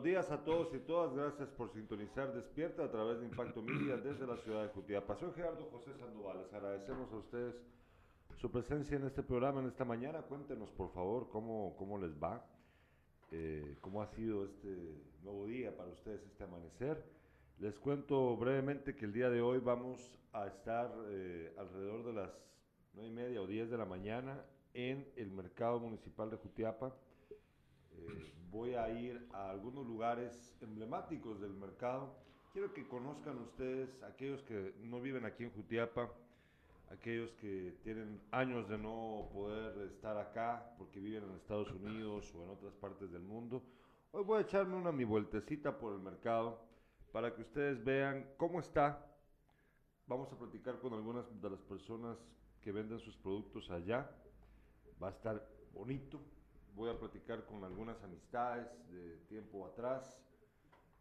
Buenos días a todos y todas. Gracias por sintonizar Despierta a través de Impacto Media desde la ciudad de Jutiapa. Soy Gerardo José Sandoval. Les agradecemos a ustedes su presencia en este programa en esta mañana. Cuéntenos, por favor, cómo, cómo les va, eh, cómo ha sido este nuevo día para ustedes, este amanecer. Les cuento brevemente que el día de hoy vamos a estar eh, alrededor de las nueve y media o 10 de la mañana en el mercado municipal de Jutiapa eh, voy a ir a algunos lugares emblemáticos del mercado. Quiero que conozcan ustedes, aquellos que no viven aquí en Jutiapa, aquellos que tienen años de no poder estar acá porque viven en Estados Unidos o en otras partes del mundo. Hoy voy a echarme una mi vueltecita por el mercado para que ustedes vean cómo está. Vamos a platicar con algunas de las personas que venden sus productos allá. Va a estar bonito, voy a platicar con algunas amistades de tiempo atrás,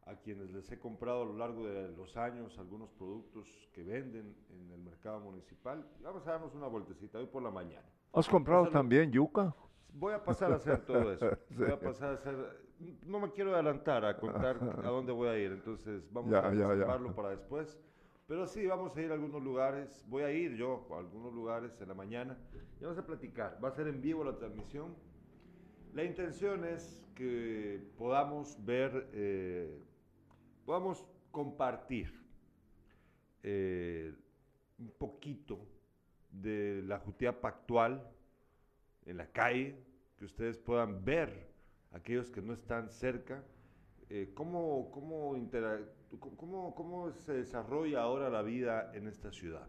a quienes les he comprado a lo largo de los años algunos productos que venden en el mercado municipal. Vamos a darnos una vueltecita hoy por la mañana. ¿Has comprado también yuca? Voy a pasar a hacer todo eso. Voy a pasar a hacer... No me quiero adelantar a contar a dónde voy a ir, entonces vamos a reservarlo para después. Pero sí, vamos a ir a algunos lugares. Voy a ir yo a algunos lugares en la mañana y vamos a platicar. Va a ser en vivo la transmisión la intención es que podamos ver, eh, podamos compartir eh, un poquito de la Jutiapa actual en la calle, que ustedes puedan ver, aquellos que no están cerca, eh, cómo, cómo, cómo, cómo se desarrolla ahora la vida en esta ciudad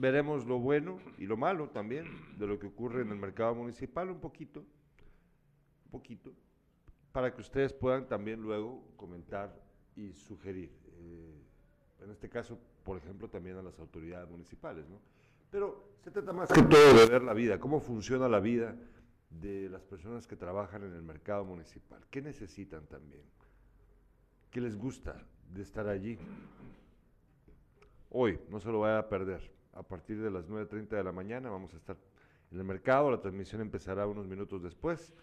veremos lo bueno y lo malo también de lo que ocurre en el mercado municipal, un poquito, un poquito, para que ustedes puedan también luego comentar y sugerir. Eh, en este caso, por ejemplo, también a las autoridades municipales, ¿no? Pero se trata más que todo de ver la vida, cómo funciona la vida de las personas que trabajan en el mercado municipal. ¿Qué necesitan también? ¿Qué les gusta de estar allí? Hoy, no se lo vaya a perder a partir de las 9.30 de la mañana. Vamos a estar en el mercado, la transmisión empezará unos minutos después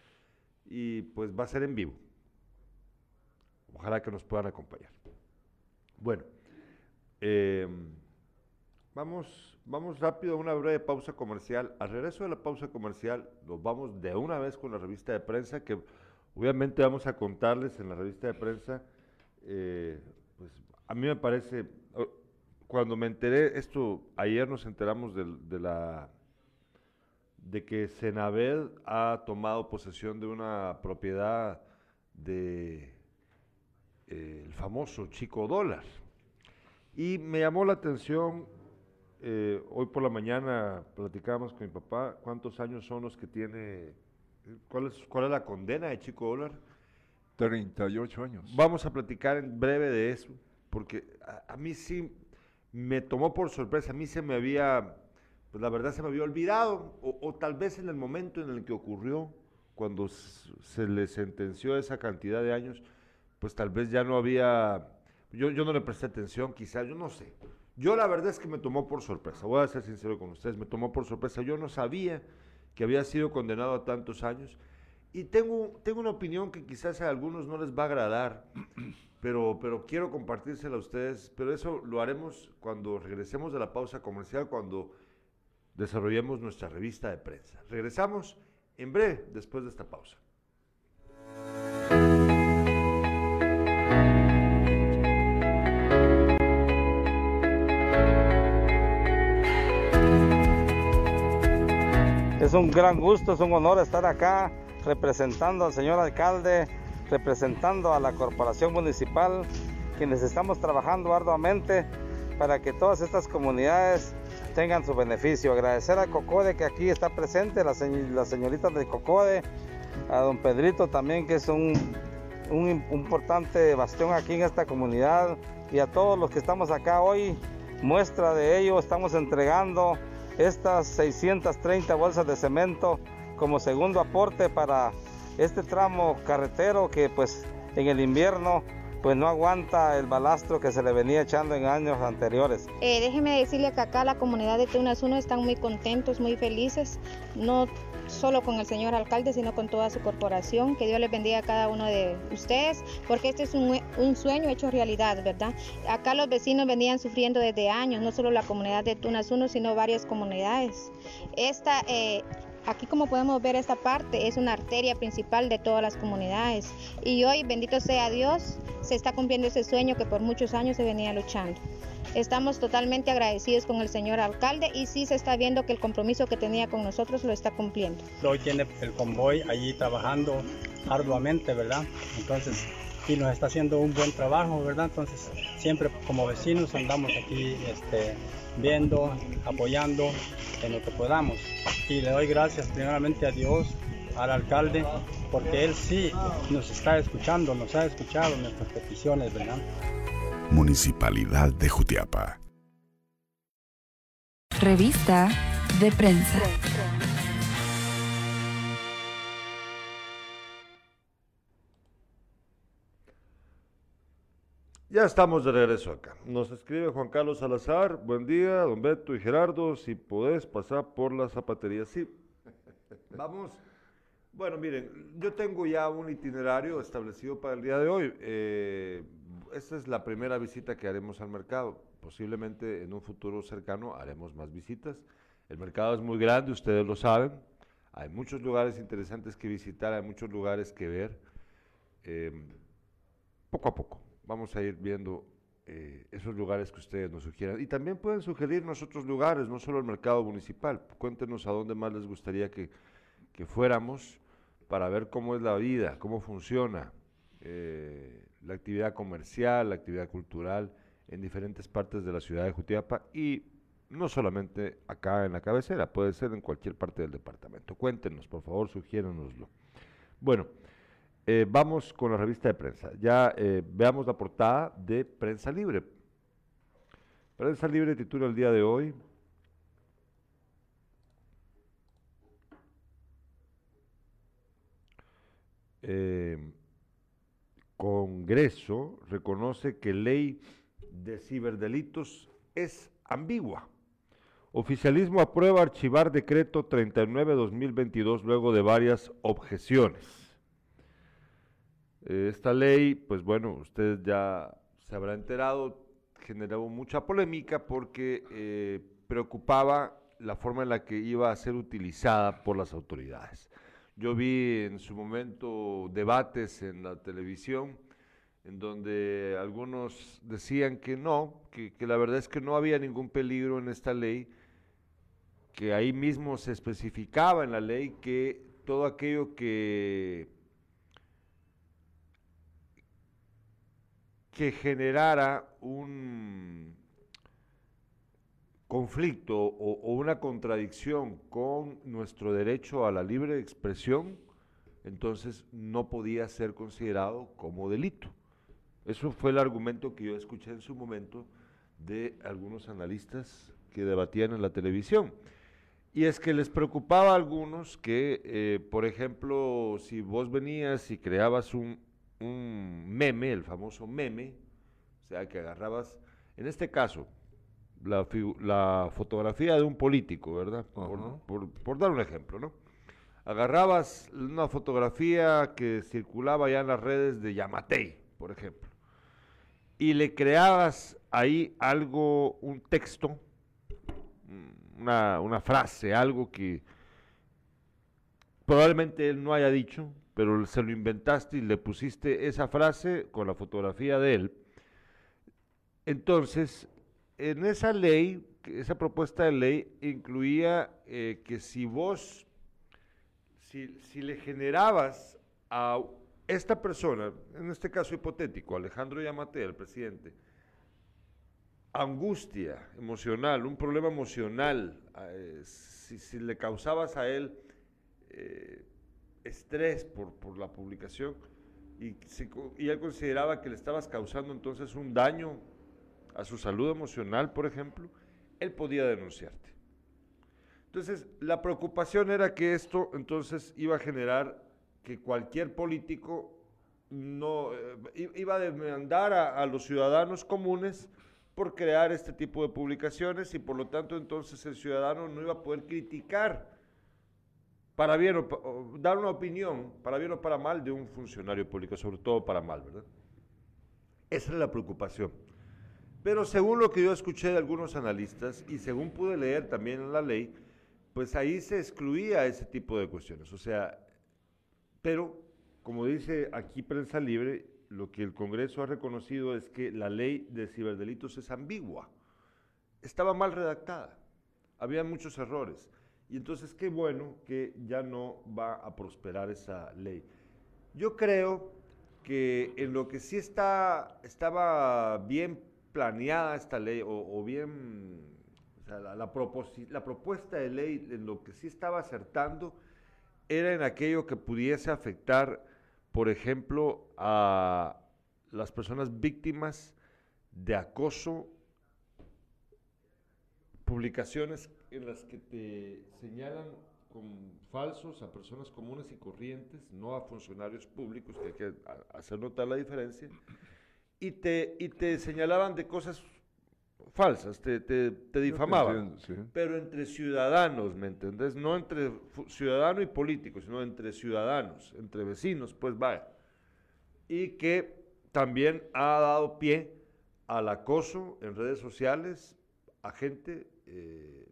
y pues va a ser en vivo. Ojalá que nos puedan acompañar. Bueno, em, vamos, vamos rápido a una breve pausa comercial. Al regreso de la pausa comercial, nos vamos de una vez con la revista de prensa, que obviamente vamos a contarles en la revista de prensa, eh, pues a mí me parece, cuando me enteré, esto, ayer nos enteramos de, la de que Senaved ha tomado posesión de una propiedad de eh, el famoso Chico Dólar. Y me llamó la atención, eh, hoy por la mañana platicábamos con mi papá, cuántos años son los que tiene, cuál es, cuál es la condena de Chico Dólar. 38 años. Vamos a platicar en breve de eso, porque a mí sí me tomó por sorpresa. A mí se me había, pues la verdad se me había olvidado, o, tal vez en el momento en el que ocurrió, cuando se le sentenció esa cantidad de años, pues tal vez ya no había, yo, yo no le presté atención, quizás, yo no sé. Yo la verdad es que me tomó por sorpresa, voy a ser sincero con ustedes, me tomó por sorpresa. Yo no sabía que había sido condenado a tantos años. Y tengo, tengo una opinión que quizás a algunos no les va a agradar, pero, pero quiero compartírsela a ustedes, pero eso lo haremos cuando regresemos de la pausa comercial, cuando desarrollemos nuestra revista de prensa. Regresamos en breve después de esta pausa. Es un gran gusto, es un honor estar acá representando al señor alcalde representando a la corporación municipal, quienes estamos trabajando arduamente para que todas estas comunidades tengan su beneficio. Agradecer a Cocode que aquí está presente, la, señorita de Cocode, a don Pedrito también que es un, un importante bastión aquí en esta comunidad y a todos los que estamos acá hoy. Muestra de ello, estamos entregando estas 630 bolsas de cemento como segundo aporte para este tramo carretero que pues en el invierno pues no aguanta el balastro que se le venía echando en años anteriores. Eh, déjeme decirle que acá la comunidad de Tunas 1 están muy contentos, muy felices. No solo con el señor alcalde, sino con toda su corporación. Que Dios les bendiga a cada uno de ustedes, porque este es un, sueño hecho realidad, ¿verdad? Acá los vecinos venían sufriendo desde años, no solo la comunidad de Tunas 1, sino varias comunidades. Esta, eh, Aquí como podemos ver esta parte es una arteria principal de todas las comunidades y hoy, bendito sea Dios, se está cumpliendo ese sueño que por muchos años se venía luchando. Estamos totalmente agradecidos con el señor alcalde y sí se está viendo que el compromiso que tenía con nosotros lo está cumpliendo. Hoy tiene el convoy allí trabajando arduamente, ¿verdad? Entonces, y nos está haciendo un buen trabajo, ¿verdad? Entonces, siempre como vecinos andamos aquí este, viendo, apoyando en lo que podamos. Y le doy gracias primeramente a Dios, al alcalde, porque él sí nos está escuchando, nos ha escuchado nuestras peticiones, ¿verdad? Municipalidad de Jutiapa. Revista de prensa. Ya estamos de regreso acá. Nos escribe Juan Carlos Salazar. Buen día, don Beto y Gerardo. Si podés pasar por la zapatería. Sí. Vamos. Bueno, miren, yo tengo ya un itinerario establecido para el día de hoy. Eh, esta es la primera visita que haremos al mercado. Posiblemente en un futuro cercano haremos más visitas. El mercado es muy grande, ustedes lo saben. Hay muchos lugares interesantes que visitar, hay muchos lugares que ver. Eh, poco a poco vamos a ir viendo eh, esos lugares que ustedes nos sugieran. Y también pueden sugerirnos otros lugares, no solo el mercado municipal. Cuéntenos a dónde más les gustaría que, fuéramos para ver cómo es la vida, cómo funciona eh, la actividad comercial, la actividad cultural en diferentes partes de la ciudad de Jutiapa y no solamente acá en la cabecera, puede ser en cualquier parte del departamento. Cuéntenos, por favor, sugiéranoslo. Bueno, eh, vamos con la revista de prensa. Ya eh, veamos la portada de Prensa Libre. Prensa Libre titula el día de hoy. Eh, Congreso reconoce que ley de ciberdelitos es ambigua. Oficialismo aprueba archivar decreto 39-2022 luego de varias objeciones. Eh, esta ley, pues bueno, usted ya se habrá enterado, generó mucha polémica porque eh, preocupaba la forma en la que iba a ser utilizada por las autoridades. Yo vi en su momento debates en la televisión en donde algunos decían que no, que, que, la verdad es que no había ningún peligro en esta ley, que ahí mismo se especificaba en la ley que todo aquello que que generara un conflicto o, una contradicción con nuestro derecho a la libre expresión, entonces no podía ser considerado como delito. Eso fue el argumento que yo escuché en su momento de algunos analistas que debatían en la televisión. Y es que les preocupaba a algunos que, eh, por ejemplo, si vos venías y creabas un, un meme, el famoso meme, o sea, que agarrabas, en este caso, la, la fotografía de un político, ¿verdad? Por, dar un ejemplo, ¿no? Agarrabas una fotografía que circulaba ya en las redes de Yamatei, por ejemplo, y le creabas ahí algo, un texto, una, una frase, algo que probablemente él no haya dicho, pero se lo inventaste y le pusiste esa frase con la fotografía de él. Entonces, en esa ley, esa propuesta de ley incluía eh, que si vos, si, le generabas a esta persona, en este caso hipotético, Alejandro Yamate, el presidente, angustia emocional, un problema emocional, eh, si, le causabas a él eh, estrés por, por la publicación y, y, él consideraba que le estabas causando entonces un daño a su salud emocional, por ejemplo, él podía denunciarte. Entonces, la preocupación era que esto entonces iba a generar que cualquier político no eh, iba a demandar a los ciudadanos comunes por crear este tipo de publicaciones y por lo tanto entonces el ciudadano no iba a poder criticar para bien o, o dar una opinión, para bien o para mal, de un funcionario público, sobre todo para mal, ¿verdad? Esa es la preocupación. Pero según lo que yo escuché de algunos analistas y según pude leer también en la ley, pues ahí se excluía ese tipo de cuestiones. O sea, pero como dice aquí Prensa Libre, lo que el Congreso ha reconocido es que la ley de ciberdelitos es ambigua. Estaba mal redactada. Había muchos errores. Y entonces qué bueno que ya no va a prosperar esa ley. Yo creo que en lo que sí está, estaba bien planeada esta ley, o, bien, la, la la propuesta de ley, en lo que sí estaba acertando, era en aquello que pudiese afectar, por ejemplo, a las personas víctimas de acoso, publicaciones en las que te señalan con falsos a personas comunes y corrientes, no a funcionarios públicos, que hay que hacer notar la diferencia, y te, y te señalaban de cosas falsas, te, te, te difamaban entiendo, sí. pero entre ciudadanos, ¿me entendés? No entre ciudadano y político, sino entre ciudadanos, entre vecinos, pues vaya. Y que también ha dado pie al acoso en redes sociales a gente, eh,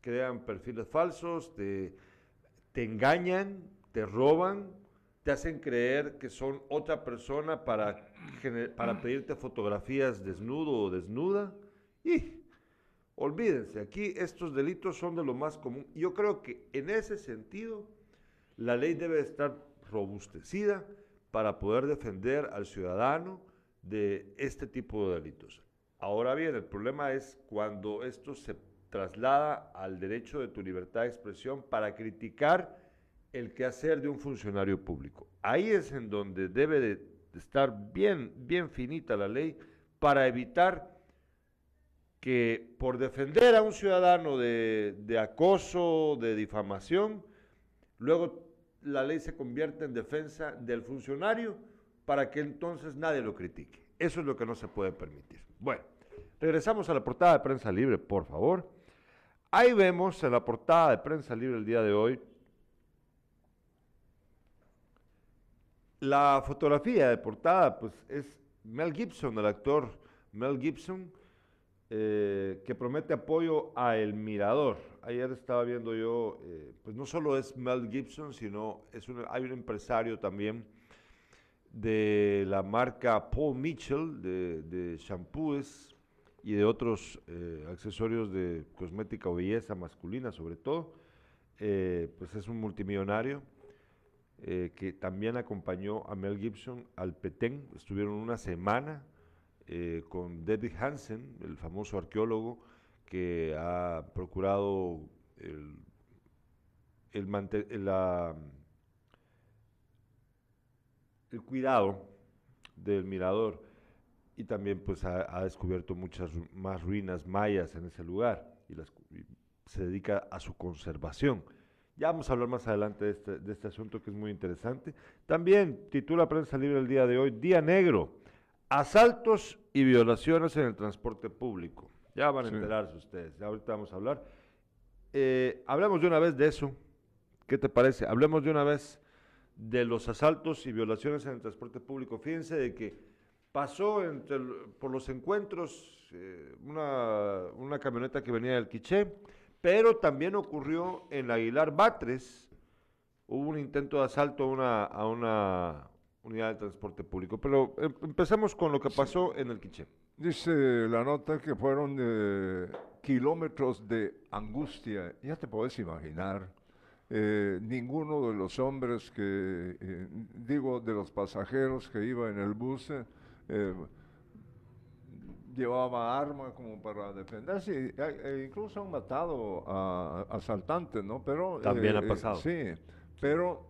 crean perfiles falsos, te, te engañan, te roban, te hacen creer que son otra persona para, para pedirte fotografías desnudo o desnuda. Y olvídense, aquí estos delitos son de lo más común. Yo creo que en ese sentido la ley debe estar robustecida para poder defender al ciudadano de este tipo de delitos. Ahora bien, el problema es cuando esto se traslada al derecho de tu libertad de expresión para criticar el quehacer de un funcionario público. Ahí es en donde debe de estar bien, bien finita la ley para evitar que por defender a un ciudadano de, de acoso, de difamación, luego la ley se convierte en defensa del funcionario para que entonces nadie lo critique. Eso es lo que no se puede permitir. Bueno, regresamos a la portada de Prensa Libre, por favor. Ahí vemos en la portada de Prensa Libre el día de hoy la fotografía de portada, pues es Mel Gibson, el actor Mel Gibson, eh, que promete apoyo a El Mirador. Ayer estaba viendo yo, eh, pues no solo es Mel Gibson, sino es un- hay un empresario también de la marca Paul Mitchell, de, de shampoos y de otros eh, accesorios de cosmética o belleza masculina sobre todo. Eh, pues es un multimillonario eh, que también acompañó a Mel Gibson al Petén. Estuvieron una semana eh, con David Hansen, el famoso arqueólogo que ha procurado el, el la- el cuidado del mirador y también pues ha, ha descubierto muchas más ruinas mayas en ese lugar y, las, y se dedica a su conservación. Ya vamos a hablar más adelante de este, de este asunto que es muy interesante. También titula Prensa Libre el día de hoy, Día Negro, asaltos y violaciones en el transporte público. Ya van a Sí. enterarse ustedes, ya ahorita vamos a hablar. Eh, hablemos de una vez de eso. ¿Qué te parece? Hablemos de una vez de los asaltos y violaciones en el transporte público. Fíjense de que pasó entre el- por los encuentros eh, una, una camioneta que venía del Quiché, pero también ocurrió en Aguilar Batres. Hubo un intento de asalto a una, a una unidad de transporte público. Pero em- empecemos con lo que pasó en el Quiché. Dice la nota que fueron eh, kilómetros de angustia. Ya te puedes imaginar. eh, ninguno de los hombres que, eh, digo, de los pasajeros que iba en el bus, eh, llevaba arma como para defenderse. eh, eh, incluso han matado a, asaltantes, ¿no? Pero También ha eh, pasado. sí, pero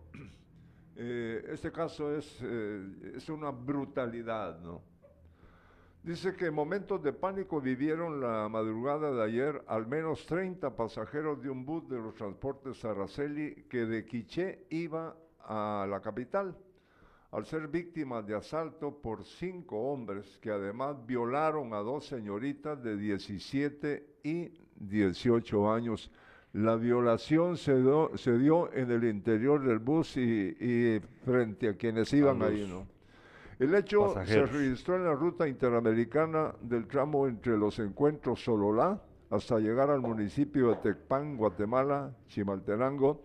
eh, este caso es, eh, es una brutalidad, ¿no? Dice que en momentos de pánico vivieron la madrugada de ayer al menos 30 pasajeros de un bus de los transportes Araceli que de Quiché iba a la capital, al ser víctimas de asalto por cinco hombres que además violaron a dos señoritas de 17 y 18 años. La violación se, do- se dio en el interior del bus y, y frente a quienes iban los ahí, ¿no? El hecho se registró en la ruta interamericana del tramo entre los encuentros Sololá hasta llegar al municipio de Tecpán, Guatemala, Chimaltenango,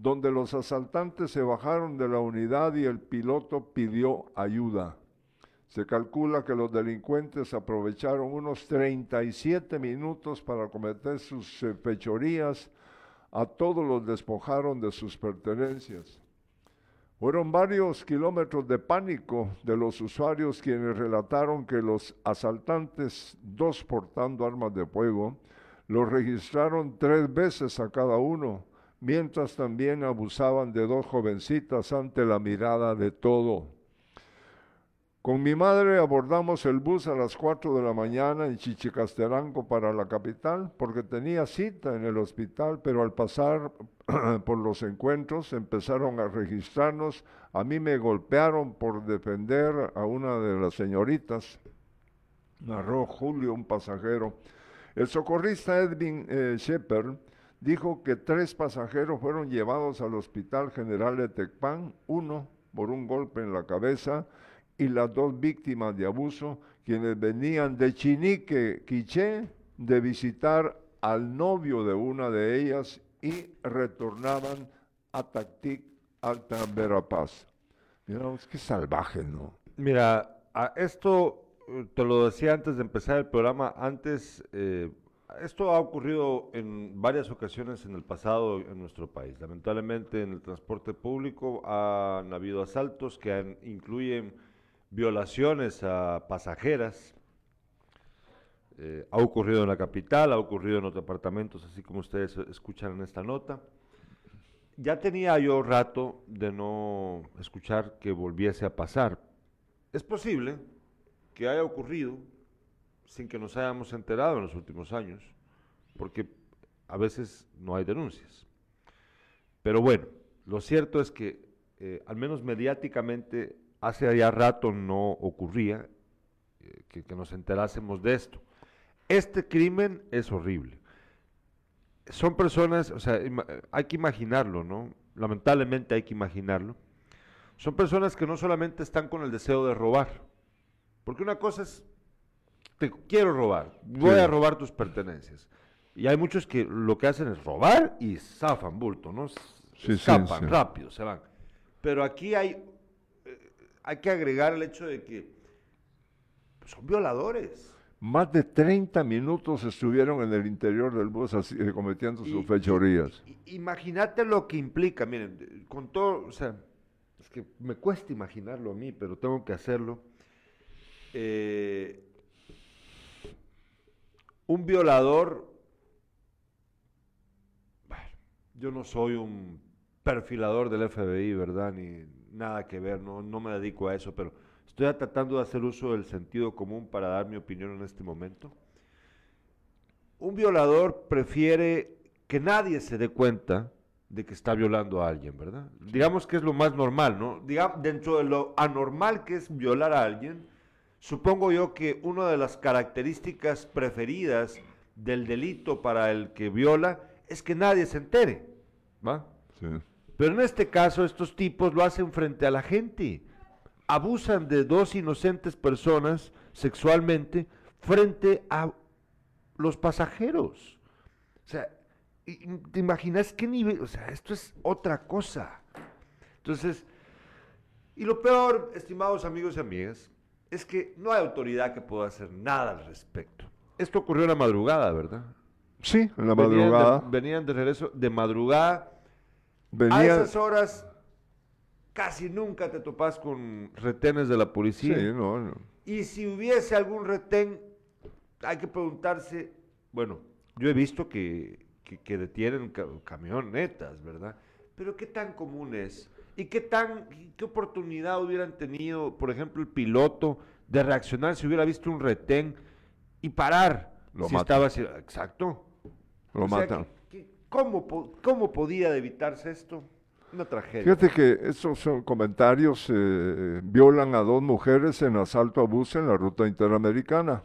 donde los asaltantes se bajaron de la unidad y el piloto pidió ayuda. Se calcula que los delincuentes aprovecharon unos 37 minutos para cometer sus eh, fechorías. A todos los despojaron de sus pertenencias. Fueron varios kilómetros de pánico de los usuarios quienes relataron que los asaltantes, dos portando armas de fuego, los registraron tres veces a cada uno, mientras también abusaban de dos jovencitas ante la mirada de todo. Con mi madre abordamos el bus a las 4 de la mañana en Chichicasterango para la capital porque tenía cita en el hospital, pero al pasar por los encuentros empezaron a registrarnos. A mí me golpearon por defender a una de las señoritas, narró Julio, un pasajero. El socorrista Edwin eh, dijo que tres pasajeros fueron llevados al Hospital General de Tecpán, uno por un golpe en la cabeza y las dos víctimas de abuso, quienes venían de Chinique, Quiché, de visitar al novio de una de ellas y retornaban a Tactic, Alta Verapaz. Mira, es que salvaje, ¿no? Mira, esto eh, te lo decía antes de empezar el programa, antes, eh, esto ha ocurrido en varias ocasiones en el pasado en nuestro país. Lamentablemente en el transporte público han habido asaltos que incluyen violaciones a pasajeras. Eh, ha ocurrido en la capital, ha ocurrido en los departamentos, así como ustedes escuchan en esta nota. Ya tenía yo rato de no escuchar que volviese a pasar. Es posible que haya ocurrido sin que nos hayamos enterado en los últimos años, porque a veces no hay denuncias. Pero bueno, lo cierto es que eh, al menos mediáticamente hace ya rato no ocurría eh, que, que nos enterásemos de esto. Este crimen es horrible. Son personas, o sea, hay que imaginarlo, ¿no? Lamentablemente hay que imaginarlo. Son personas que no solamente están con el deseo de robar, porque una cosa es, te quiero robar, voy Sí. a robar tus pertenencias. Y hay muchos que lo que hacen es robar y zafan bulto, ¿no? Sí, Escapan sí. rápido, se van. Pero aquí hay, eh, hay que agregar el hecho de que son violadores. Más de 30 minutos estuvieron en el interior del bus así, eh, cometiendo Y- sus fechorías. Imagínate lo que implica, miren, con todo, o sea, es que me cuesta imaginarlo a mí, pero tengo que hacerlo. Eh, un violador, bueno, yo no soy un perfilador del FBI, ¿verdad? Ni nada que ver, no, no me dedico a eso, pero estoy tratando de hacer uso del sentido común para dar mi opinión en este momento. Un violador prefiere que nadie se dé cuenta de que está violando a alguien, ¿verdad? Digamos que es lo más normal, ¿no? Digamos, dentro de lo anormal que es violar a alguien, supongo yo que una de las características preferidas del delito para el que viola es que nadie se entere, ¿va? Sí. Pero en este caso estos tipos lo hacen frente a la gente. Abusan de dos inocentes personas sexualmente frente a los pasajeros. O sea, ¿te imaginas qué nivel? O sea, esto es otra cosa. Entonces, y lo peor, estimados amigos y amigas, es que no hay autoridad que pueda hacer nada al respecto. Esto ocurrió en la madrugada, ¿verdad? Sí, en la Venían de- madrugada. venían de regreso de madrugada. A Venía, esas horas casi nunca te topas con retenes de la sí, policía. no, no. Y si hubiese algún retén, hay que preguntarse, bueno, yo he visto que, que, que detienen ca- camionetas, ¿verdad? Pero ¿qué tan común es? ¿Y qué tan, qué oportunidad hubieran tenido, por ejemplo, el piloto de reaccionar si hubiera visto un retén y parar? Lo si matan. estaba así- exacto. Lo O sea, matan. que- que- ¿cómo, ¿Cómo podía evitarse esto? Una tragedia. Fíjate que esos son comentarios eh, violan a dos mujeres en asalto a bus en la ruta interamericana.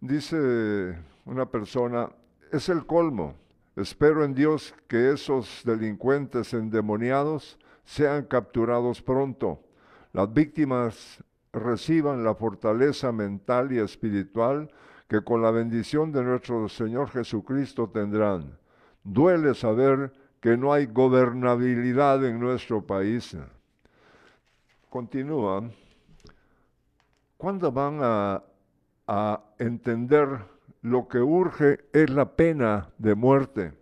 Dice una persona, es el colmo. Espero en Dios que esos delincuentes endemoniados sean capturados pronto. Las víctimas reciban la fortaleza mental y espiritual que con la bendición de nuestro Señor Jesucristo tendrán. Duele saber que no hay gobernabilidad en nuestro país. Continúa. ¿Cuándo van a, a entender lo que urge es la pena de muerte?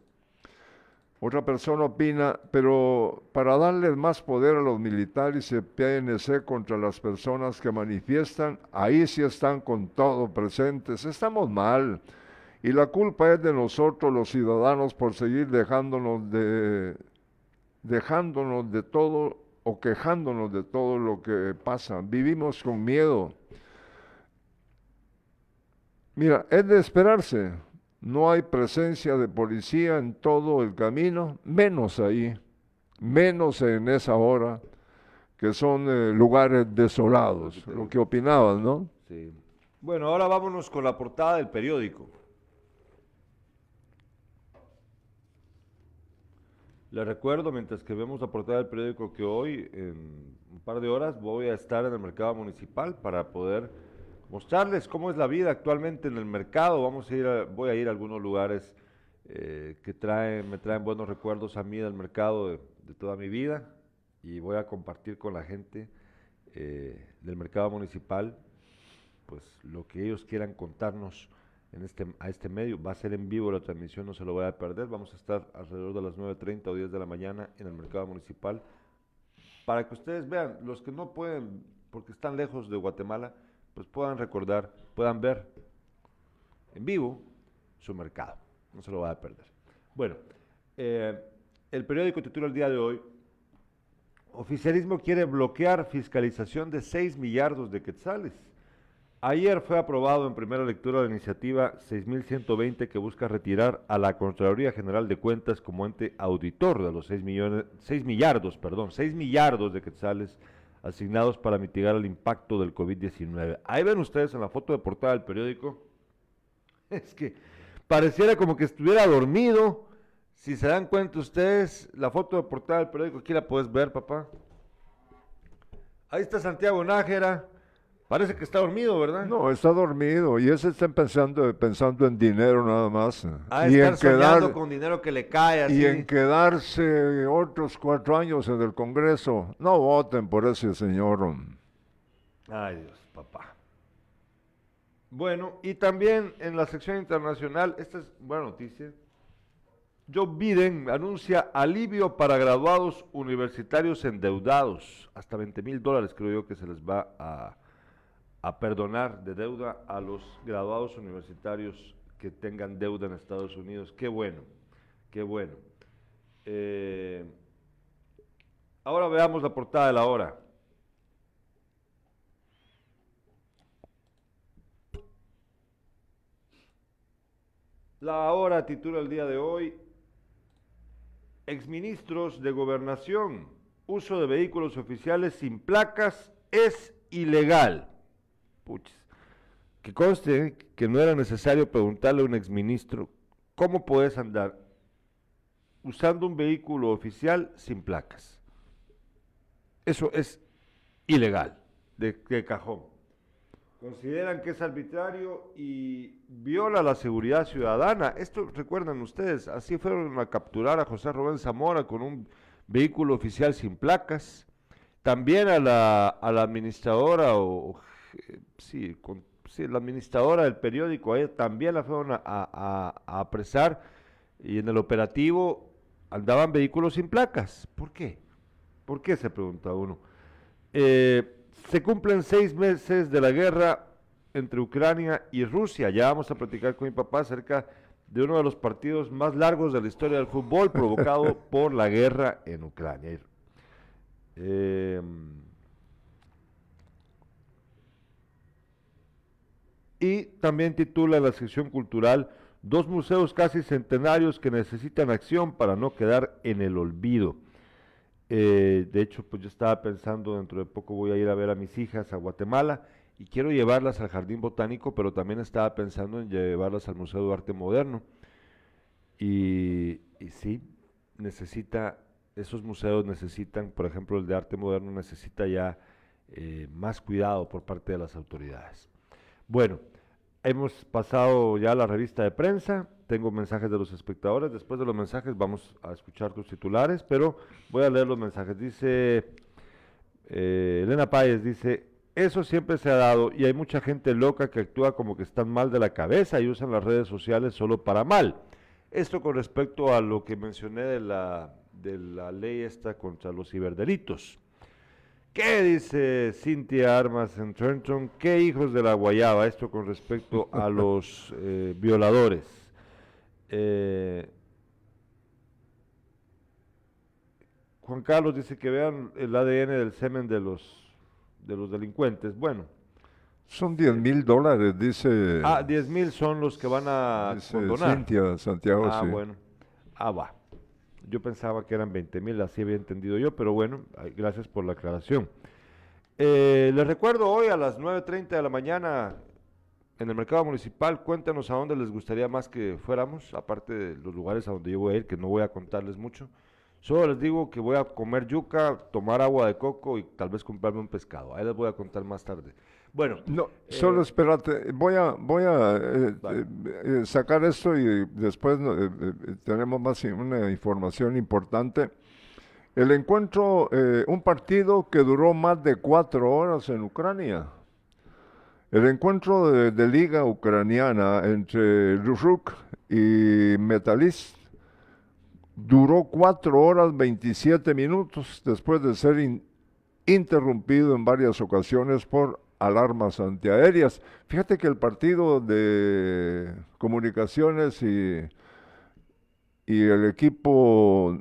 Otra persona opina, pero para darles más poder a los militares y PNC contra las personas que manifiestan, ahí sí están con todo presentes. Estamos mal. Y la culpa es de nosotros los ciudadanos por seguir dejándonos de, dejándonos de todo o quejándonos de todo lo que pasa. Vivimos con miedo. Mira, es de esperarse no hay presencia de policía en todo el camino, menos ahí, menos en esa hora, que son eh, lugares desolados, lo que opinaban, ¿no? Sí. Bueno, ahora vámonos con la portada del periódico. Le recuerdo, mientras que vemos la portada del periódico, que hoy, en un par de horas, voy a estar en el mercado municipal para poder mostrarles cómo es la vida actualmente en el mercado. Vamos a ir voy a ir a algunos lugares eh, que traen, me traen buenos recuerdos a mí del mercado de, toda mi vida y voy a compartir con la gente eh, del mercado municipal pues lo que ellos quieran contarnos en este, a este medio. Va a ser en vivo la transmisión, no se lo voy a perder. Vamos a estar alrededor de las 9.30 o 10 de la mañana en el mercado municipal para que ustedes vean, los que no pueden, porque están lejos de Guatemala, pues puedan recordar, puedan ver en vivo su mercado. No se lo va a perder. Bueno, eh, el periódico titula el día de hoy, oficialismo quiere bloquear fiscalización de 6 millardos de quetzales. Ayer fue aprobado en primera lectura la iniciativa 6120 que busca retirar a la Contraloría General de Cuentas como ente auditor de los 6 millones 6 millardos, perdón, 6 millardos de quetzales asignados para mitigar el impacto del COVID-19. Ahí ven ustedes en la foto de portada del periódico, es que pareciera como que estuviera dormido. Si se dan cuenta ustedes, la foto de portada del periódico, aquí la puedes ver, papá. Ahí está Santiago Nájera Parece que está dormido, ¿verdad? No, está dormido y ese está pensando, pensando en dinero nada más. Ah, y en quedar, con dinero que le cae así. Y en quedarse otros cuatro años en el Congreso. No voten por ese señor. Ay Dios, papá. Bueno, y también en la sección internacional, esta es buena noticia. Joe Biden anuncia alivio para graduados universitarios endeudados. Hasta 20 mil dólares creo yo que se les va a a perdonar de deuda a los graduados universitarios que tengan deuda en Estados Unidos. Qué bueno, qué bueno. Eh, ahora veamos la portada de la hora. La hora titula el día de hoy, exministros de gobernación, uso de vehículos oficiales sin placas es ilegal. Que conste que no era necesario preguntarle a un exministro cómo puedes andar usando un vehículo oficial sin placas. Eso es ilegal, de, cajón. Consideran que es arbitrario y viola la seguridad ciudadana. Esto recuerdan ustedes, así fueron a capturar a José Rubén Zamora con un vehículo oficial sin placas. También a la administradora o, sí, con, la administradora del periódico, también la fueron a, apresar y en el operativo andaban vehículos sin placas. ¿Por qué? ¿Por qué? Se pregunta uno. Eh, se cumplen seis meses de la guerra entre Ucrania y Rusia. Ya vamos a platicar con mi papá acerca de uno de los partidos más largos de la historia del fútbol provocado por la guerra en Ucrania. Eh, y también titula la sección cultural Dos museos casi centenarios que necesitan acción para no quedar en el olvido. Eh, de hecho, pues yo estaba pensando, dentro de poco voy a ir a ver a mis hijas a Guatemala y quiero llevarlas al Jardín Botánico, pero también estaba pensando en llevarlas al Museo de Arte Moderno. Y, sí, necesita, esos museos necesitan, por ejemplo, el de arte moderno necesita ya eh, más cuidado por parte de las autoridades. Bueno, hemos pasado ya la revista de prensa, tengo mensajes de los espectadores, después de los mensajes vamos a escuchar tus titulares, pero voy a leer los mensajes. Dice eh, Elena Páez, dice, eso siempre se ha dado y hay mucha gente loca que actúa como que están mal de la cabeza y usan las redes sociales solo para mal. Esto con respecto a lo que mencioné de la, de la ley esta contra los ciberdelitos. ¿Qué dice Cintia Armas en Trenton? ¿Qué hijos de la guayaba? Esto con respecto a los eh, violadores. Eh, Juan Carlos dice que vean el ADN del semen de los, de los delincuentes. Bueno. Son 10 mil dólares, dice. Ah, 10 mil son los que van a dice condonar. Cintia Santiago, Ah, sí. bueno. Ah, va. Yo pensaba que eran 20 mil, así había entendido yo, pero bueno, gracias por la aclaración. Eh, les recuerdo hoy a las 9.30 de la mañana en el mercado municipal, cuéntanos a dónde les gustaría más que fuéramos, aparte de los lugares a donde yo voy a ir, que no voy a contarles mucho. Solo les digo que voy a comer yuca, tomar agua de coco y tal vez comprarme un pescado. Ahí les voy a contar más tarde. Bueno, No, solo espérate, voy a, voy a eh, Vale. eh, eh, sacar esto y después eh, eh, tenemos más una información importante. El encuentro, eh, un partido que duró más de cuatro horas en Ucrania. El encuentro de, de liga ucraniana entre Ruzhuk y Metalist duró cuatro horas 27 minutos después de ser in- interrumpido en varias ocasiones por alarmas antiaéreas. Fíjate que el partido de comunicaciones y, y el equipo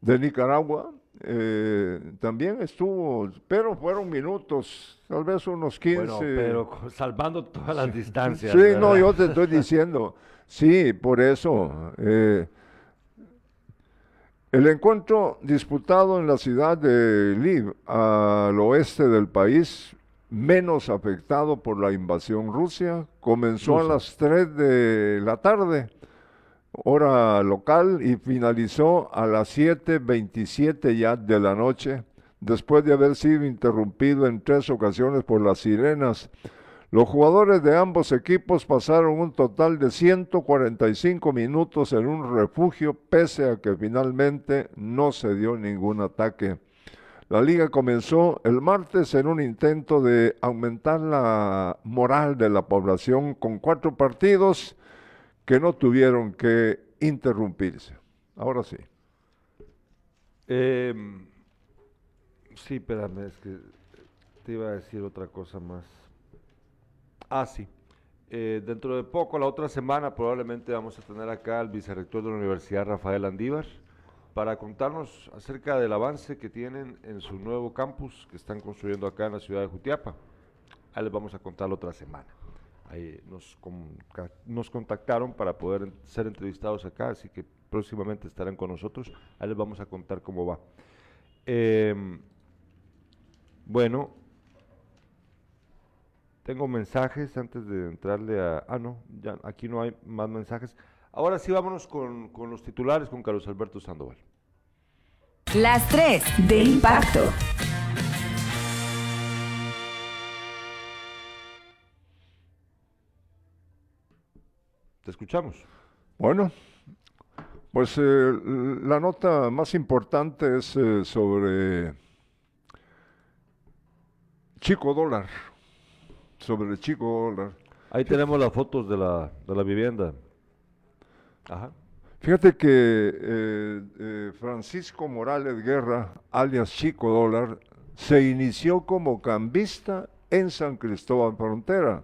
de Nicaragua eh, también estuvo, pero fueron minutos, tal vez unos 15. bueno, pero salvando todas las distancias. Sí, no, yo te estoy diciendo. Sí, por eso. eh, el encuentro disputado en la ciudad de Lviv, al oeste del país, menos afectado por la invasión rusia, comenzó a Rusa. las 3 de la tarde, hora local, y finalizó a las 7.27 ya de la noche, después de haber sido interrumpido en tres ocasiones por las sirenas. Los jugadores de ambos equipos pasaron un total de 145 minutos en un refugio, pese a que finalmente no se dio ningún ataque. La liga comenzó el martes en un intento de aumentar la moral de la población con cuatro partidos que no tuvieron que interrumpirse. Ahora sí. Em, sí, espérame, es que te iba a decir otra cosa más. Ah, sí. Eh, dentro de poco, la otra semana, probablemente vamos a tener acá al vicerrector de la Universidad, Rafael Andívar, para contarnos acerca del avance que tienen en su nuevo campus que están construyendo acá en la ciudad de Jutiapa. Ahí les vamos a contar otra semana. Ahí nos, nos contactaron para poder ser entrevistados acá, así que próximamente estarán con nosotros. Ahí les vamos a contar cómo va. Em, bueno, tengo mensajes antes de entrarle a... Ah, no, ya, aquí no hay más mensajes. Ahora sí, vámonos con, con los titulares con Carlos Alberto Sandoval. Las 3 de impacto. Te escuchamos. Bueno, pues eh, la nota más importante es eh, sobre Chico Dólar. Sobre Chico Dólar. Ahí tenemos las fotos de la, de la vivienda. Fíjate que eh, eh, Francisco Morales Guerra, alias Chico Dólar, se inició como cambista en San Cristóbal Frontera,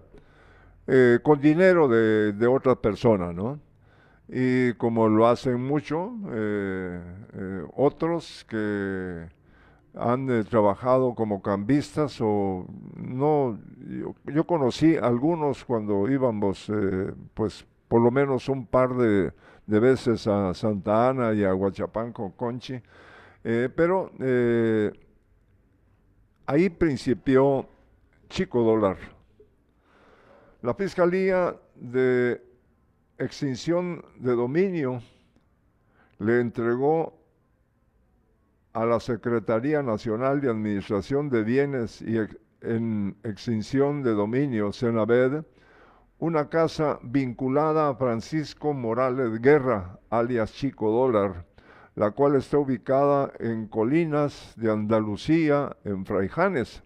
eh, con dinero de, de otra persona, ¿no? Y como lo hacen mucho, otros que han trabajado como cambistas o no, yo, yo conocí algunos cuando íbamos, pues por lo menos un par de, de veces a Santa Ana y a Huachapán con Conchi, eh, pero eh, ahí principió Chico Dólar. La Fiscalía de extinción de dominio le entregó a la Secretaría Nacional de Administración de Bienes y en extinción de dominio, Senaved, una casa vinculada a Francisco Morales Guerra, alias Chico Dólar, la cual está ubicada en Colinas de Andalucía, en Fraijanes.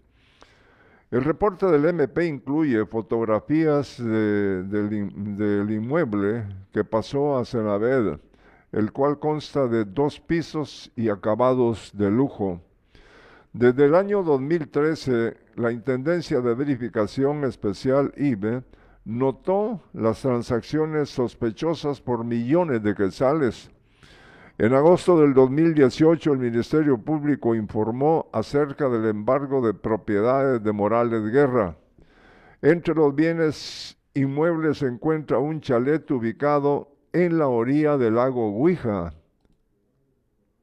El reporte del MP incluye fotografías del inmueble que pasó a Senaved, el cual consta de dos pisos y acabados de lujo. Desde el año 2013, la Intendencia de Verificación Especial IBE notó las transacciones sospechosas por millones de quetzales. En agosto del 2018, el Ministerio Público informó acerca del embargo de propiedades de Morales Guerra. Entre los bienes inmuebles se encuentra un chalet ubicado en la orilla del lago Huija,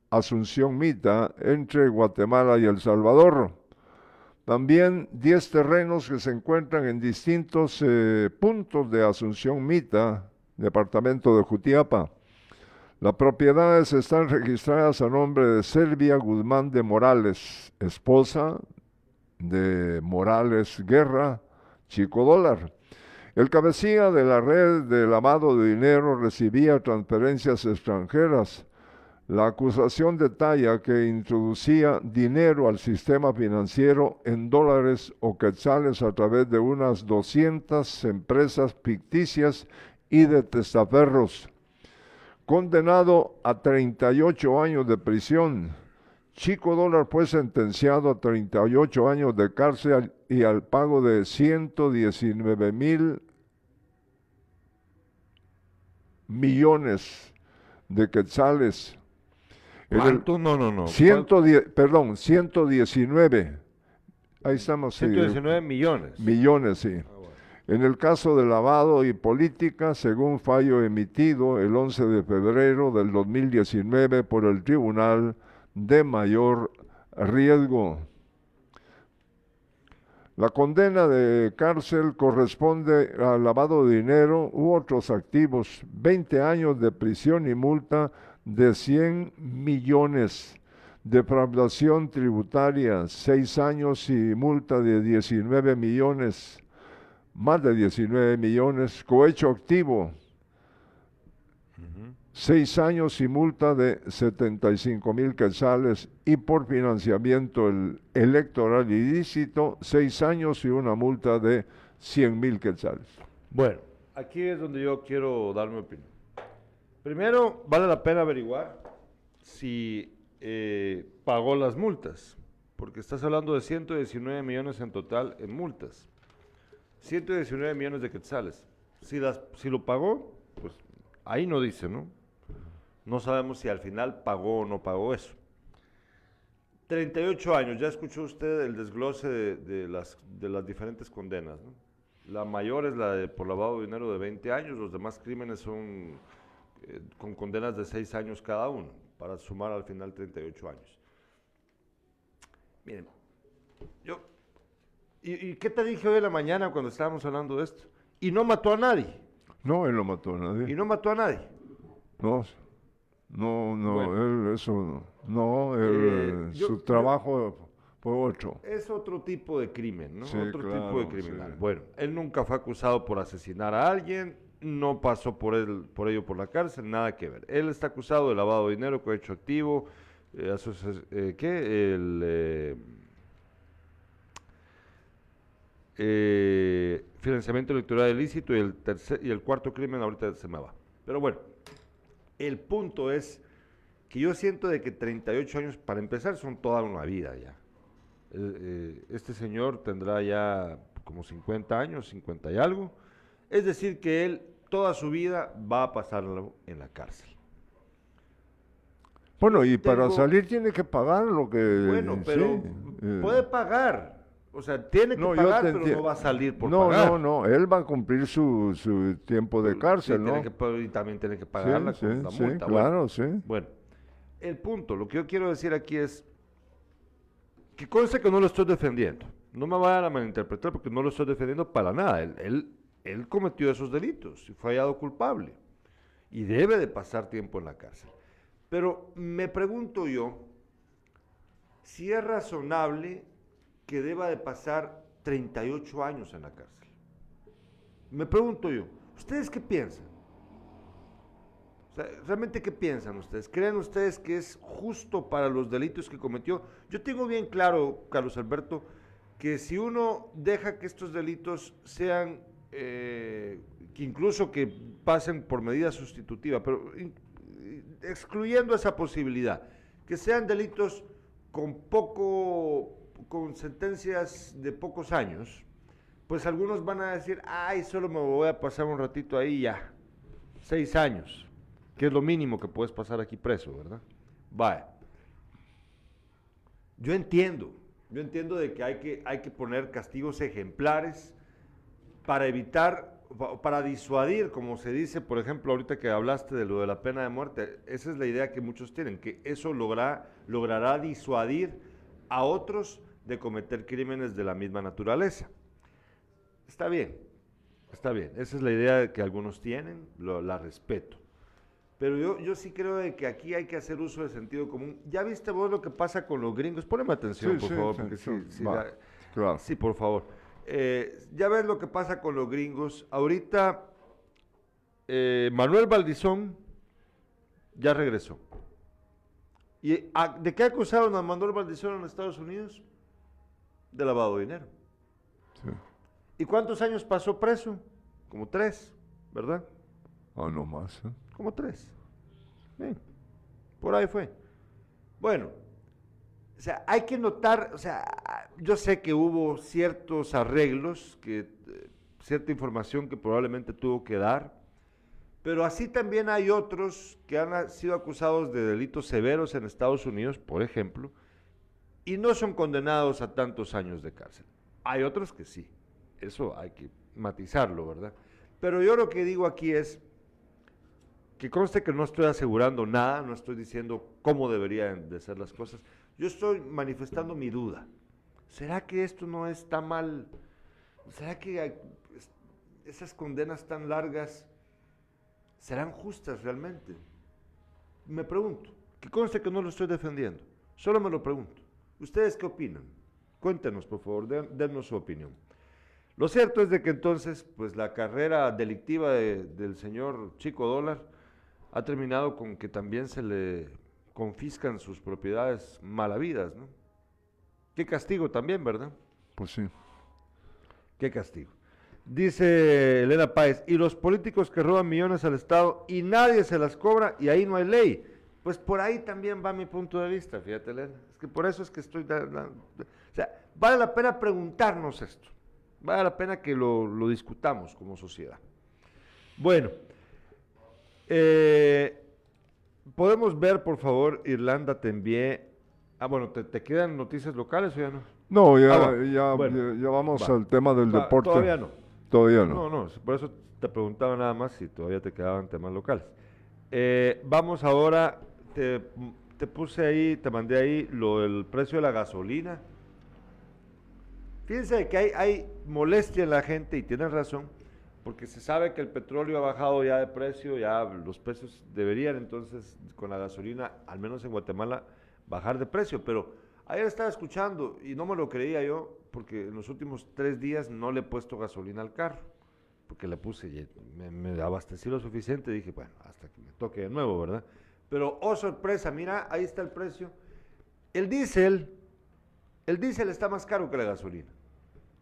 Asunción Mita, entre Guatemala y El Salvador. También 10 terrenos que se encuentran en distintos eh, puntos de Asunción Mita, departamento de Jutiapa. Las propiedades están registradas a nombre de Selvia Guzmán de Morales, esposa de Morales Guerra, Chico Dólar. El cabecilla de la red de lavado de dinero recibía transferencias extranjeras. La acusación detalla que introducía dinero al sistema financiero en dólares o quetzales a través de unas 200 empresas ficticias y de testaferros. Condenado a 38 años de prisión, Chico Dólar fue sentenciado a 38 años de cárcel y al pago de 119 mil millones de quetzales. No, no, no. 110, perdón, 119. Ahí estamos. sí, 119 millones. millones, sí. Ah, bueno. En el caso de lavado y política, según fallo emitido el 11 de febrero del 2019 por el Tribunal de Mayor Riesgo. La condena de cárcel corresponde al lavado de dinero u otros activos, 20 años de prisión y multa de 100 millones, defraudación tributaria, 6 años y multa de 19 millones, más de 19 millones, cohecho activo, seis años y multa de 75 mil quetzales y por financiamiento el- electoral ilícito, seis años y una multa de 100 mil quetzales. Bueno, aquí es donde yo quiero dar mi opinión. Primero, vale la pena averiguar si eh, pagó las multas, porque estás hablando de 119 millones en total en multas. 119 millones de quetzales. Si, las, si lo pagó, pues ahí no dice, ¿no? No sabemos si al final pagó o no pagó eso. 38 años, ya escuchó usted el desglose de, las, de las diferentes condenas, ¿no? La mayor es la de por lavado de dinero de 20 años, los demás crímenes son eh, con condenas de 6 años cada uno, para sumar al final 38 años. Miren, yo, ¿y, y qué te dije hoy en la mañana cuando estábamos hablando de esto? Y no mató a nadie, No, él no mató a y nadie. no mató a nadie. No, no, no, Bueno. él eso no. No, él, Eh, eh, yo- su yo- trabajo fue otro. Es otro tipo de crimen, ¿no? Sí, otro tipo de criminal. sí. Bueno, él nunca fue acusado por asesinar a alguien, no pasó por, él, por ello por la cárcel, nada que ver. Él está acusado de lavado de dinero, cohecho activo, eh, eh, ¿qué? El, eh, eh, financiamiento electoral ilícito y el, tercer, y el cuarto crimen ahorita se me va. Pero bueno, el punto es que yo siento de que 38 años, para empezar, son toda una vida ya. Este señor tendrá ya como 50 años, 50 y algo. Es decir, que él toda su vida va a pasarlo en la cárcel. Bueno, y para salir tiene que pagar lo que... Bueno, pero eh, puede pagar. O sea, tiene que No, pagar, pero no va a salir por no, pagar. no, no, él va a cumplir su, su tiempo de Sí, cárcel, tiene ¿no? que y también tiene que Sí, pagarla sí, la sí, multa. Bueno, claro, sí. Bueno, el punto, lo que yo quiero decir aquí es que conste que no lo estoy defendiendo. No me vayan a malinterpretar porque no lo estoy defendiendo para nada. Él, él, él cometió esos delitos y fue hallado culpable. y debe de pasar tiempo en la cárcel. Pero me pregunto yo si es razonable que deba de pasar 38 años en la cárcel. Me pregunto yo, ¿ustedes qué piensan? ¿Realmente qué piensan ustedes? ¿Creen ustedes que es justo para los delitos que cometió? Yo tengo bien claro, Carlos Alberto, que si uno deja que estos delitos sean, eh, que incluso que pasen por medida sustitutiva, pero excluyendo esa posibilidad, que sean delitos con poco, con sentencias de pocos años, pues algunos van a decir, ay, solo me voy a pasar un ratito ahí ya, seis años que es lo mínimo que puedes pasar aquí preso, ¿verdad? Vaya. Yo entiendo, yo entiendo de que hay que, hay que poner castigos ejemplares para evitar, para disuadir, como se dice, por ejemplo, ahorita que hablaste de lo de la pena de muerte, esa es la idea que muchos tienen, que eso logra, logrará disuadir a otros de cometer crímenes de la misma naturaleza. Está bien, está bien, esa es la idea que algunos tienen, la respeto. Pero yo, yo sí creo de que aquí hay que hacer uso del sentido común. ¿Ya viste vos lo que pasa con los gringos? Poneme atención, por favor, porque sí, sí, claro. sí, por favor. Eh, ya ves lo que pasa con los gringos. Ahorita eh, Manuel Valdizón ya regresó. ¿Y de qué acusaron a Manuel Valdizón en Estados Unidos? De lavado de dinero. Sí. ¿Y cuántos años pasó preso? Como tres, ¿verdad? Ah, no más. ¿eh? Como tres. por ahí fue. Bueno, o sea, hay que notar, o sea, yo sé que hubo ciertos arreglos, que, eh, cierta información que probablemente tuvo que dar, pero así también hay otros que han sido acusados de delitos severos en Estados Unidos, por ejemplo, y no son condenados a tantos años de cárcel. Hay otros que sí, eso hay que matizarlo, ¿verdad? Pero yo lo que digo aquí es, que conste que no estoy asegurando nada, no estoy diciendo cómo deberían de ser las cosas. Yo estoy manifestando mi duda. ¿Será que esto no está mal? ¿Será que esas condenas tan largas serán justas realmente? Me pregunto. Que conste que no lo estoy defendiendo. Solo me lo pregunto. ¿Ustedes qué opinan? Cuéntenos, por favor, dennos su opinión. Lo cierto es de que entonces, pues la carrera delictiva del señor Chico Dólar ha terminado con que también se le confiscan sus propiedades malavidas, ¿no? Qué castigo también, ¿verdad? Pues sí. Qué castigo. Dice Elena Páez, y los políticos que roban millones al Estado y nadie se las cobra y ahí no hay ley. Pues por ahí también va mi punto de vista, fíjate Elena. Es que por eso es que estoy... o sea, vale la pena preguntarnos esto. Vale la pena que lo, lo discutamos como sociedad. Bueno. Eh, Podemos ver, por favor, Irlanda te envié. Ah, bueno, ¿te, quedan noticias locales o ya no? No, ya, ah, ya, vamos al tema del deporte. Todavía no. Todavía no. No, no, por eso te preguntaba nada más si todavía te quedaban temas locales. Eh, vamos ahora, te, te, puse ahí, te mandé ahí lo del precio de la gasolina. Fíjense que hay, hay molestia en la gente y tienen razón porque se sabe que el petróleo ha bajado ya de precio, ya los precios deberían entonces con la gasolina, al menos en Guatemala, bajar de precio. Pero ayer estaba escuchando y no me lo creía yo, porque en los últimos tres días no le he puesto gasolina al carro, porque le puse, me, me abastecí lo suficiente, dije, bueno, hasta que me toque de nuevo, ¿verdad? Pero, oh sorpresa, mira, ahí está el precio. El diésel, el diésel está más caro que la gasolina.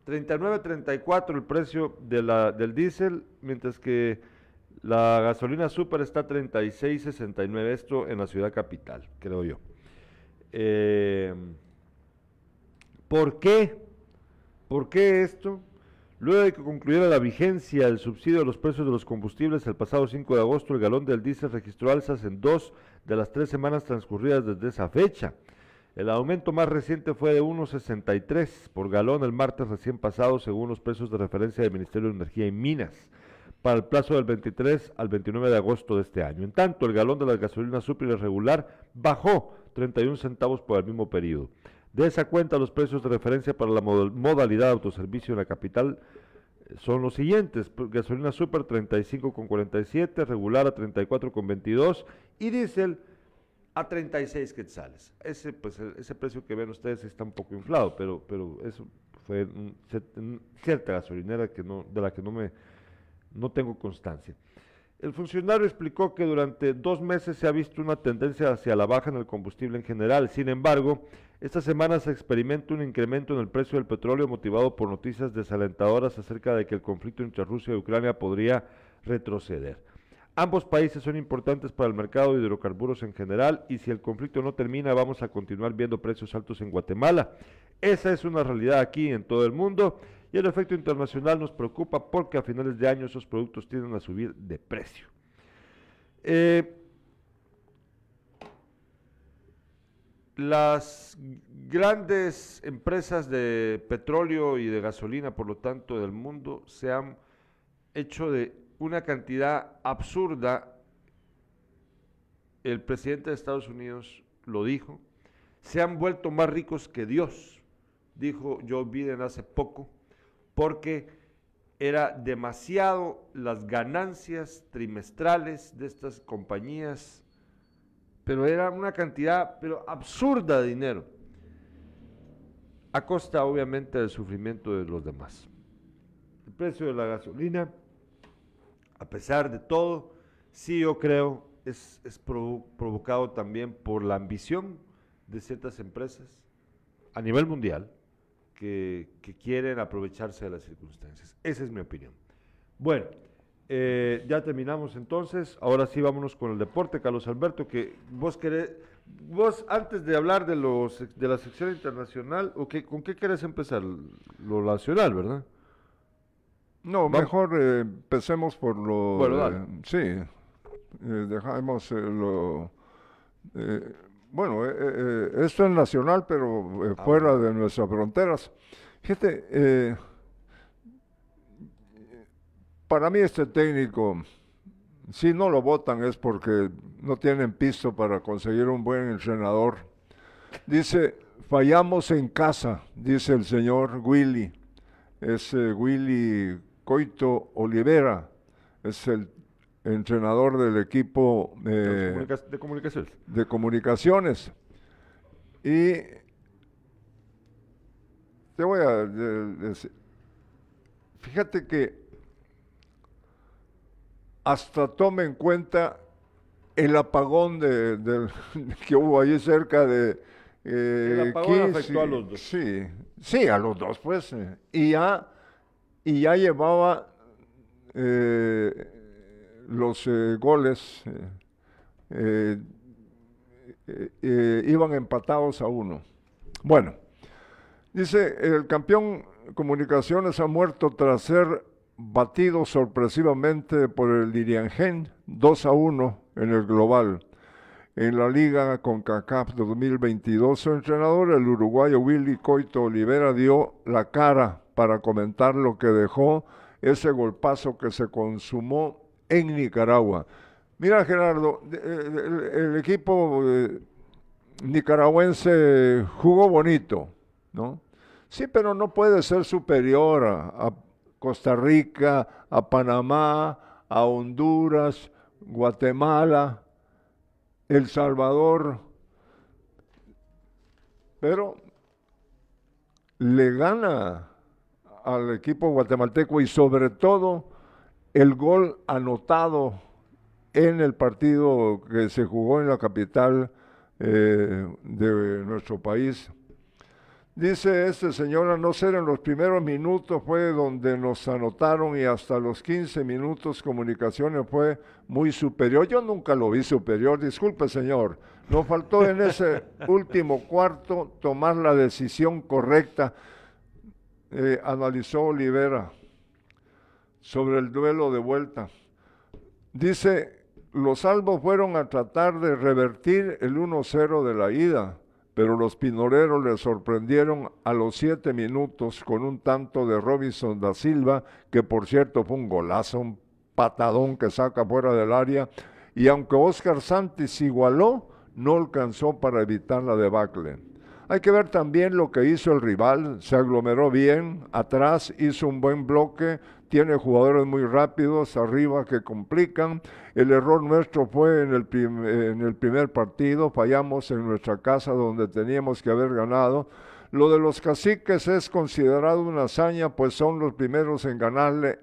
39.34 el precio del diésel, mientras que la gasolina super está 36.69, esto en la ciudad capital, creo yo. Eh, ¿Por qué? ¿Por qué esto? Luego de que concluyera la vigencia del subsidio de los precios de los combustibles el pasado 5 de agosto, el galón del diésel registró alzas en dos de las tres semanas transcurridas desde esa fecha. El aumento más reciente fue de 1,63 por galón el martes recién pasado, según los precios de referencia del Ministerio de Energía y Minas, para el plazo del 23 al 29 de agosto de este año. En tanto, el galón de la gasolina super regular bajó 31 centavos por el mismo periodo. De esa cuenta, los precios de referencia para la modalidad de autoservicio en la capital son los siguientes. Gasolina super 35,47, regular a 34,22 y diésel a 36 quetzales. Ese, pues, el- ese precio que ven ustedes está un poco inflado, pero, pero eso fue cierta gasolinera que no, de la que no me no tengo constancia. El funcionario explicó que durante dos meses se ha visto una tendencia hacia la baja en el combustible en general. Sin embargo, esta semana se experimenta un incremento en el precio del petróleo motivado por noticias desalentadoras acerca de que el conflicto entre Rusia y Ucrania podría retroceder. Ambos países son importantes para el mercado de hidrocarburos en general y si el conflicto no termina vamos a continuar viendo precios altos en Guatemala. Esa es una realidad aquí en todo el mundo y el efecto internacional nos preocupa porque a finales de año esos productos tienden a subir de precio. Eh, las grandes empresas de petróleo y de gasolina, por lo tanto, del mundo, se han hecho de una cantidad absurda. El presidente de Estados Unidos lo dijo, se han vuelto más ricos que Dios, dijo Joe Biden hace poco, porque era demasiado las ganancias trimestrales de estas compañías, pero era una cantidad pero absurda de dinero, a costa obviamente del sufrimiento de los demás. El precio de la gasolina, a pesar de todo, sí yo creo es, es provo- provocado también por la ambición de ciertas empresas a nivel mundial que, que quieren aprovecharse de las circunstancias. Esa es mi opinión. Bueno, eh, ya terminamos entonces. Ahora sí vámonos con el deporte, Carlos Alberto, que vos querés, vos antes de hablar de los de la sección internacional, o qué- ¿con qué querés empezar? Lo nacional, ¿verdad? No, Vamos. mejor eh, empecemos por lo... Bueno, sí, eh, dejamos eh, lo... eh, bueno, esto es nacional, pero Ah, fuera bueno. de nuestras fronteras. Fíjate, para mí este técnico, si no lo votan es porque no tienen piso para conseguir un buen entrenador. Dice, fallamos en casa, dice el señor Willy. Es eh, Willy Coito Olivera, es el entrenador del equipo De, eh, comunica- de comunicaciones. de comunicaciones. Y te voy a de- decir, fíjate que hasta tome en cuenta el apagón de, que hubo allí cerca de... eh, El apagón afectó a los dos. Sí, sí, a los dos, pues. eh, Y ya, y ya llevaba eh, los eh, goles, eh, eh, eh, iban empatados a uno. Bueno, dice, el campeón Comunicaciones ha muerto tras ser batido sorpresivamente por el Diriangén 2 a 1 en el global. En la liga con CACAF 2022, su entrenador, el uruguayo Willy Coito Olivera, dio la cara para comentar lo que dejó ese golpazo que se consumó en Nicaragua. Mira, Gerardo, eh, el, equipo eh, nicaragüense jugó bonito, ¿no? Sí, pero no puede ser superior a Costa Rica, a Panamá, a Honduras, Guatemala, El Salvador. Pero le gana al equipo guatemalteco y sobre todo el gol anotado en el partido que se jugó en la capital eh, de nuestro país. Dice este señor, a no ser en los primeros minutos fue donde nos anotaron y hasta los 15 minutos comunicaciones fue muy superior. Yo nunca lo vi superior, disculpe señor. Nos faltó en ese último cuarto tomar la decisión correcta, eh, analizó Olivera sobre el duelo de vuelta. Dice, los salvos fueron a tratar de revertir el 1-0 de la ida, pero los pinoreros le sorprendieron a los siete minutos con un tanto de Robinson da Silva, que por cierto fue un golazo, un patadón que saca fuera del área, y aunque Oscar Santis igualó, no alcanzó para evitar la debacle. Hay que ver también lo que hizo el rival, se aglomeró bien, atrás hizo un buen bloque, tiene jugadores muy rápidos arriba que complican. El error nuestro fue en el, primer partido, fallamos en nuestra casa donde teníamos que haber ganado. Lo de los caciques es considerado una hazaña, pues son los primeros en ganarle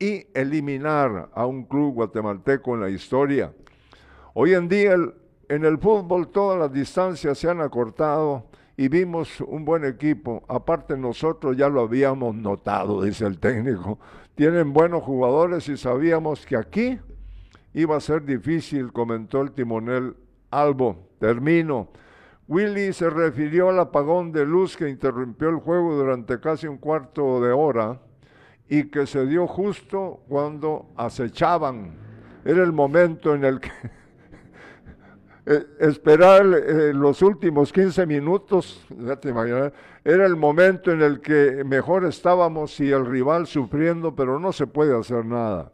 y eliminar a un club guatemalteco en la historia. Hoy en día en el fútbol todas las distancias se han acortado y vimos un buen equipo. Aparte nosotros ya lo habíamos notado, dice el técnico. Tienen buenos jugadores y sabíamos que aquí iba a ser difícil, comentó el timonel Albo. Termino. Willy se refirió al apagón de luz que interrumpió el juego durante casi un cuarto de hora y que se dio justo cuando acechaban. Era el momento en el que eh, esperar eh, los últimos 15 minutos, era el momento en el que mejor estábamos y el rival sufriendo, pero no se puede hacer nada.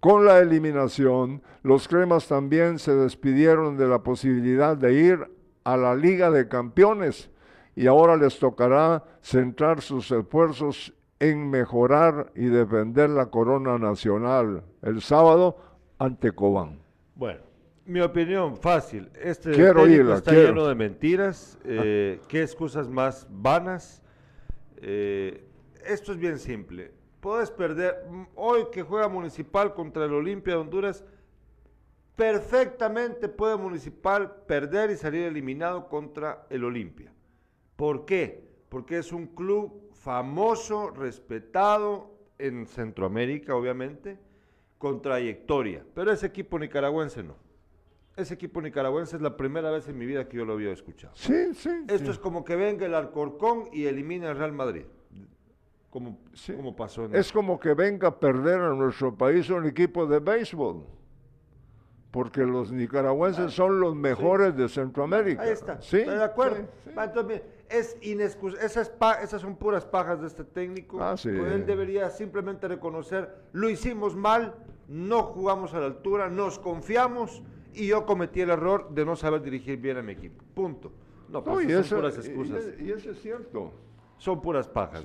Con la eliminación, los cremas también se despidieron de la posibilidad de ir a la Liga de Campeones y ahora les tocará centrar sus esfuerzos en mejorar y defender la corona nacional el sábado ante Cobán. Bueno, mi opinión, fácil. Este quiero está lleno de mentiras. Eh, ¿Qué excusas más vanas? Eh, esto es bien simple. Puedes perder. Mm, hoy que juega Municipal contra el Olimpia de Honduras, perfectamente puede Municipal perder y salir eliminado contra el Olimpia. ¿Por qué? Porque es un club famoso, respetado en Centroamérica, obviamente, con trayectoria. Pero ese equipo nicaragüense no. Ese equipo nicaragüense es la primera vez en mi vida que yo lo había escuchado. Sí, sí. Esto es como que venga el Alcorcón y elimine al Real Madrid. Como, como pasó en Es como que venga a perder a nuestro país un equipo de béisbol. Porque los nicaragüenses son los mejores de Centroamérica. Ahí está. ¿Sí? Estoy de acuerdo. Entonces, es esas, esas son puras pajas de este técnico. Ah, sí. Él debería simplemente reconocer, lo hicimos mal, no jugamos a la altura, nos confiamos y yo cometí el error de no saber dirigir bien a mi equipo. Punto. No, pues son puras excusas. Y, eso es cierto. Son puras pajas,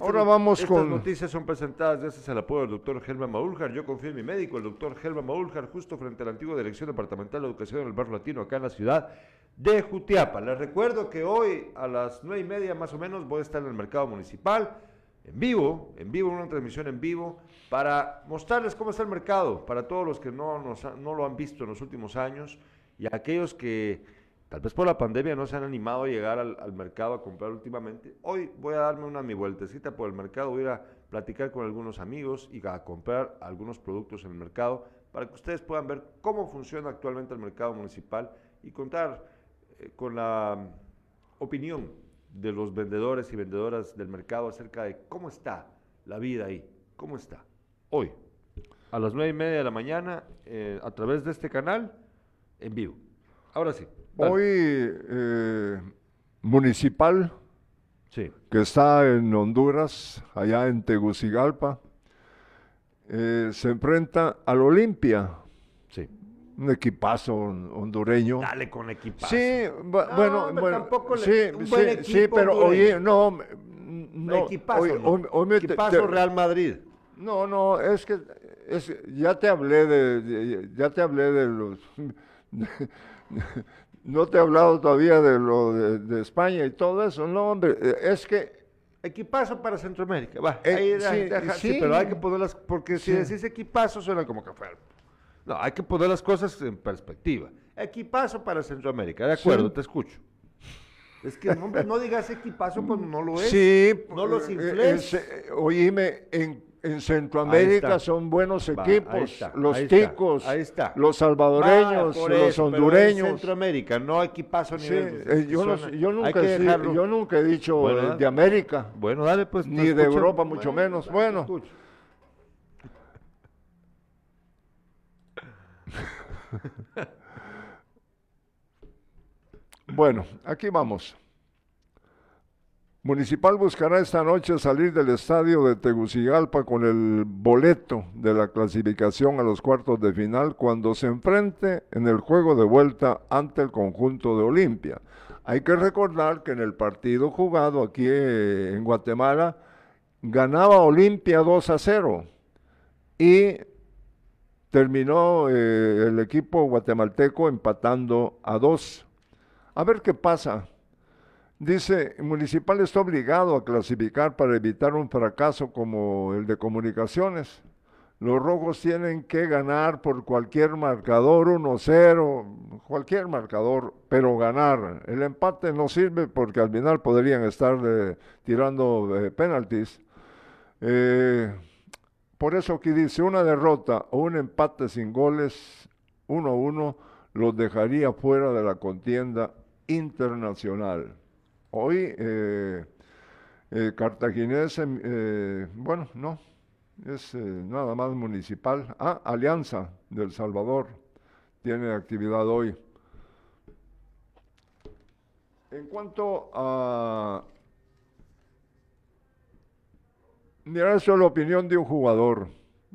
Ahora vamos estas con... Estas noticias son presentadas gracias al apoyo del doctor Helma Maúljar. Yo confío en mi médico, el doctor Helma Maúljar, justo frente a la antigua Dirección Departamental de Educación en el Barrio Latino, acá en la ciudad de Jutiapa. Les recuerdo que hoy a las nueve y media más o menos voy a estar en el mercado municipal en vivo, en vivo, una transmisión en vivo, para mostrarles cómo está el mercado, para todos los que no, no lo han visto en los últimos años y aquellos que tal vez por la pandemia no se han animado a llegar al, mercado a comprar últimamente. Hoy voy a darme una mi vueltecita por el mercado, voy a ir a platicar con algunos amigos y a comprar algunos productos en el mercado para que ustedes puedan ver cómo funciona actualmente el mercado municipal y contar eh, con la opinión de los vendedores y vendedoras del mercado acerca de cómo está la vida ahí, cómo está hoy, a las nueve y media de la mañana, eh, a través de este canal, en vivo. Ahora sí. Hoy, eh, Municipal, sí. que está en Honduras, allá en Tegucigalpa, eh, se enfrenta al Olimpia. Sí un equipazo hondureño. Dale con equipazo. Sí, bueno, bueno, tampoco sí, sí, sí, pero oye, no, no equipazo, equipazo Real Madrid. No, no, es que es, ya te hablé de, ya te hablé de los no te he hablado todavía de lo de, España y todo eso, no, hombre, es que Equipazo para Centroamérica, va, eh, ahí, sí, pero hay que ponerlas, porque si decís equipazo suena como que fuera no, hay que poner las cosas en perspectiva. Equipazo para Centroamérica, de acuerdo, te escucho. Es que hombre, no digas equipazo cuando no lo es. Sí, no los eh, infles. Eh, oíme, en, en Centroamérica son buenos equipos, los ticos, los salvadoreños, los hondureños. en Centroamérica, no equipazo ni eh, yo, yo, nunca yo, nunca he dicho de América. Bueno, dale pues. Ni de Europa, mucho menos. Bueno. bueno, aquí vamos. Municipal buscará esta noche salir del estadio de Tegucigalpa con el boleto de la clasificación a los cuartos de final cuando se enfrente en el juego de vuelta ante el conjunto de Olimpia. Hay que recordar que en el partido jugado aquí eh, en Guatemala ganaba Olimpia 2 a 0 y terminó eh, el equipo guatemalteco empatando a 2. A ver qué pasa. Dice, Municipal está obligado a clasificar para evitar un fracaso como el de comunicaciones. Los rojos tienen que ganar por cualquier marcador, 1-0, cualquier marcador, pero ganar. El empate no sirve porque al final podrían estar eh, tirando eh, penaltis. Eh, por eso aquí dice, una derrota o un empate sin goles, 1-1, los dejaría fuera de la contienda internacional. Hoy, eh, Cartaginés, bueno, no, es eh, nada más municipal. Ah, Alianza del Salvador tiene actividad hoy. En cuanto a... Mira, eso es la opinión de un jugador,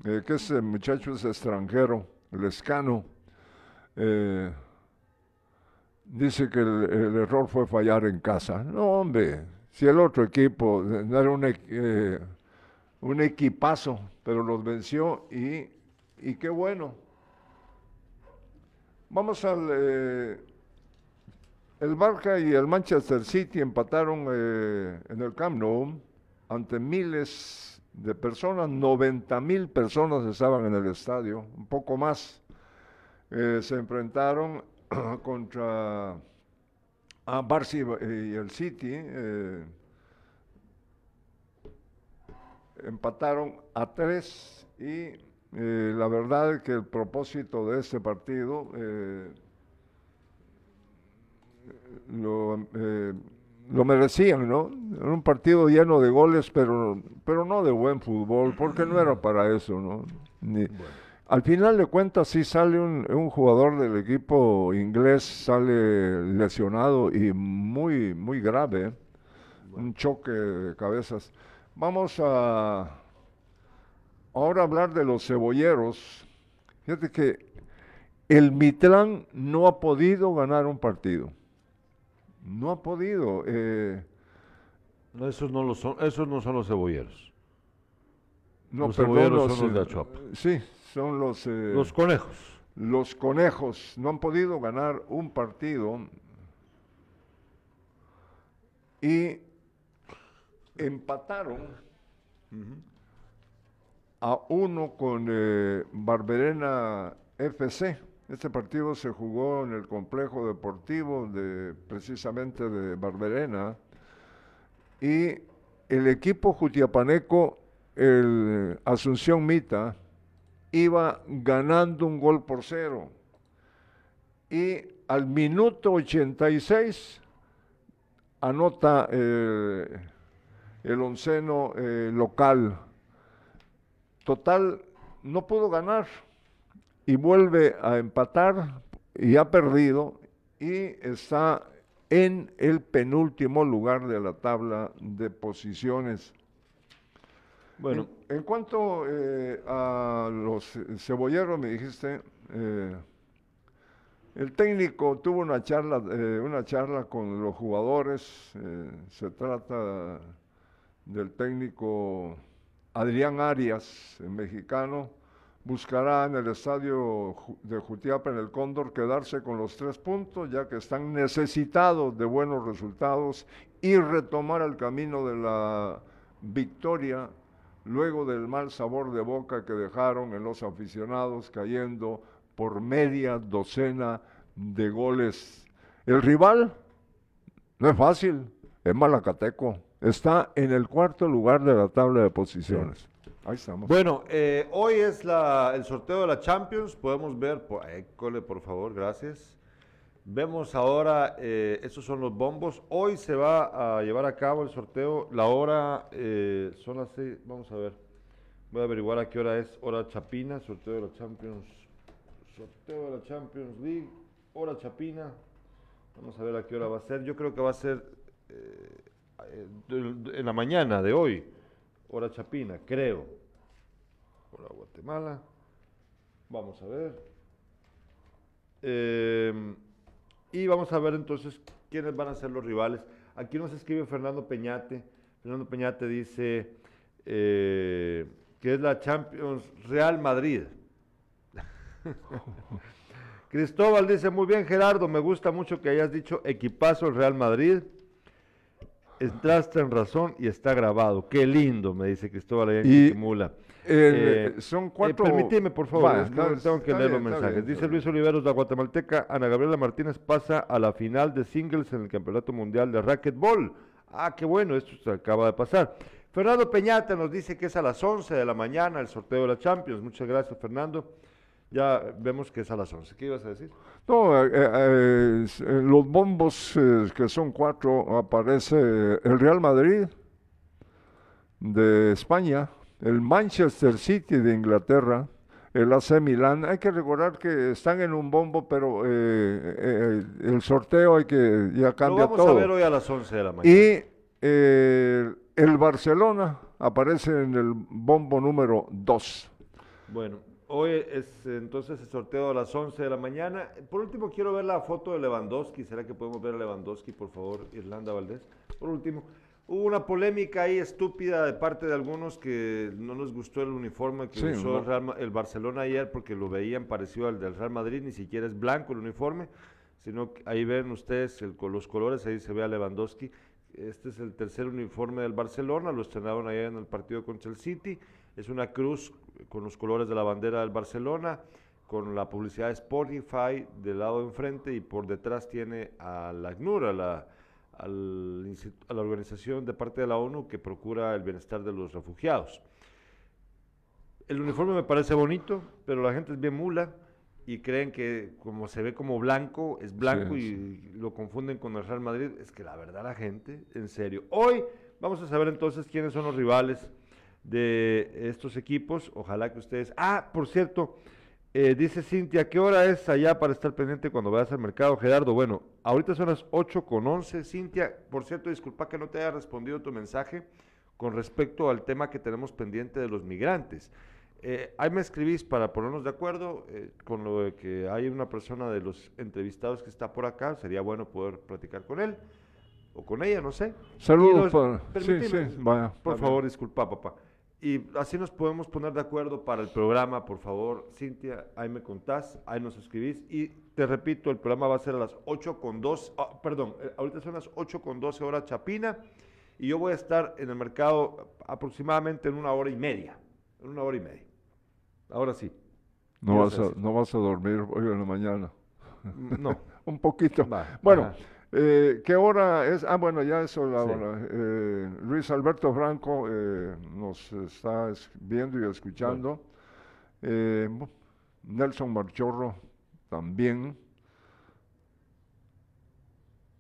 eh, que ese muchacho es extranjero, el escano. Eh, dice que el, error fue fallar en casa. No, hombre, si el otro equipo no era un, equipazo, pero los venció y, qué bueno. Vamos al... Eh, el Barca y el Manchester City empataron eh, en el Camp Nou ante miles de personas, 90 mil personas estaban en el estadio, un poco más. Eh, se enfrentaron contra a Barça y el City empataron a tres y eh, la verdad es que el propósito de este partido eh, lo, eh, lo, merecían, ¿no? Era un partido lleno de goles, pero, pero no de buen fútbol, porque no era para eso, ¿no? Al final de cuentas sí sale un, jugador del equipo inglés, sale lesionado y muy, muy grave, un choque de cabezas. Vamos a ahora hablar de los cebolleros. Fíjate que el Mitlán no ha podido ganar un partido. No ha podido. Eh, no, esos no lo son, esos no son los cebolleros. No, los cebolleros son los de Achop. Sí, son los eh, los conejos. Los conejos no han podido ganar un partido y empataron a uno con eh, Barberena FC. Este partido se jugó en el complejo deportivo de precisamente de Barberena y el equipo jutiapaneco, el Asunción Mita, iba ganando un gol por cero. Y al minuto 86 anota eh, el onceno eh, local. Total, no pudo ganar y vuelve a empatar y ha perdido y está en el penúltimo lugar de la tabla de posiciones. Bueno, en, cuanto eh, a los cebolleros, me dijiste, eh, el técnico tuvo una charla, una charla con los jugadores. se trata del técnico Adrián Arias, mexicano, buscará en el estadio de Jutiapa, en el Cóndor, quedarse con los tres puntos, ya que están necesitados de buenos resultados y retomar el camino de la victoria luego del mal sabor de boca que dejaron en los aficionados cayendo por media docena de goles. El rival no es fácil, es Malacateco está en el cuarto lugar de la tabla de posiciones. Ahí estamos. Bueno, eh, hoy es el sorteo de la Champions. Podemos ver, por, por favor, gracias. Vemos ahora, eh, son los bombos. Hoy se va a llevar a cabo el sorteo. La hora eh, son las seis. Vamos a ver. Voy a averiguar a qué hora es. Hora Chapina, sorteo de la Champions. Sorteo de la Champions League. Hora Chapina. Vamos a ver a qué hora va a ser. Yo creo que va a ser eh, en la mañana de hoy, hora Chapina, creo. Hora Guatemala. Vamos a ver. Em, y vamos a ver entonces quiénes van a ser los rivales. Aquí nos escribe Fernando Peñate. Fernando Peñate dice eh, que es la Champions Real Madrid. Cristóbal dice, muy bien Gerardo, me gusta mucho que hayas dicho equipazo el Real Madrid. Entraste en razón y está grabado. Qué lindo, me dice Cristóbal allá en Y- Chiquimula. Eh, Eh, son Eh, cuatro. permíteme, por favor, Va, es que no, tengo que leer los mensajes. bien, Dice Luis. Oliveros, la guatemalteca Ana Gabriela Martínez pasa a la final de singles en el Campeonato Mundial de Racquetball. Ah, qué bueno, esto se acaba de pasar. Fernando Peñata nos dice que es a las 11 de la mañana el sorteo de la Champions. Muchas gracias, Fernando. Ya vemos que es a las 11. ¿Qué ibas a decir? No, eh, eh, en los bombos, eh, que son cuatro, aparece el Real Madrid de España, el Manchester City de Inglaterra, el AC Milán. Hay que recordar que están en un bombo, pero eh, eh, el sorteo hay que ya Lo cambia vamos todo. a ver hoy a las 11 de la mañana. Y eh, el Barcelona aparece en el bombo número 2. Bueno, hoy es entonces el sorteo a las 11 de la mañana. Por último, quiero ver la foto de Lewandowski. ¿Será que podemos ver a Lewandowski, por favor, Irlanda Valdés? Por último, hubo una polémica ahí estúpida de parte de algunos que no les gustó el uniforme que Sí, usó el, Real Ma- el Barcelona ayer porque lo veían parecido al del Real Madrid, ni siquiera es blanco el uniforme, sino que ahí ven ustedes el los colores, ahí se ve a Lewandowski. Este es el tercer uniforme del Barcelona, lo estrenaron ayer en el partido contra el City. Es una cruz con los colores de la bandera del Barcelona, con la publicidad de Spotify del lado de enfrente y por detrás tiene a la ACNUR, a la, a organización de parte de la ONU que procura el bienestar de los refugiados. El uniforme me parece bonito, pero la gente es bien mula y creen que como se ve como blanco, es blanco Sí, y lo confunden con el Real Madrid. Es que la verdad la gente, en serio. Hoy vamos a saber entonces quiénes son los rivales de estos equipos. Ojalá que ustedes... Ah, por cierto, eh, dice Cintia, ¿qué hora es allá para estar pendiente cuando vayas al mercado, Gerardo? Bueno, ahorita son las 8 con 11. Cintia, por cierto, disculpa que no te haya respondido tu mensaje con respecto al tema que tenemos pendiente de los migrantes. Eh, ahí me escribís para ponernos de acuerdo eh, con lo de que hay una persona de los entrevistados que está por acá. Sería bueno poder platicar con él o con ella, no sé. Saludos. Sí, sí, vaya. Por está favor, disculpa, papá. Y así nos podemos poner de acuerdo para el programa, por favor, Cintia, ahí me contás, ahí nos escribís. Y te repito, el programa va a ser a las 8 con 2, ah, perdón, eh, ahorita son las 8 con 12 horas Chapina, y yo voy a estar en el mercado aproximadamente en una hora y media, en una hora y media. Ahora sí. No ¿Qué vas, a no vas a dormir hoy en la mañana. No. Un poquito. Va, Bueno, ajá. Eh, ¿qué hora es? Ah, bueno, ya es la Sí. hora. Eh, Luis Alberto Franco eh, nos está es- viendo y escuchando. Eh, bu- Nelson Marchorro también.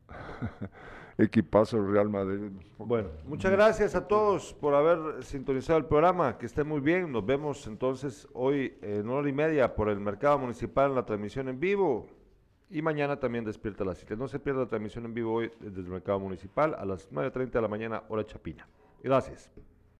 Equipazo Real Madrid. Bueno, muchas gracias a todos por haber sintonizado el programa. Que estén muy bien. Nos vemos entonces hoy en una hora y media por el Mercado Municipal en la transmisión en vivo. Y mañana también despierta la cita. No se pierda la transmisión en vivo hoy desde el Mercado Municipal a las 9.30 de la mañana, hora Chapina. Gracias.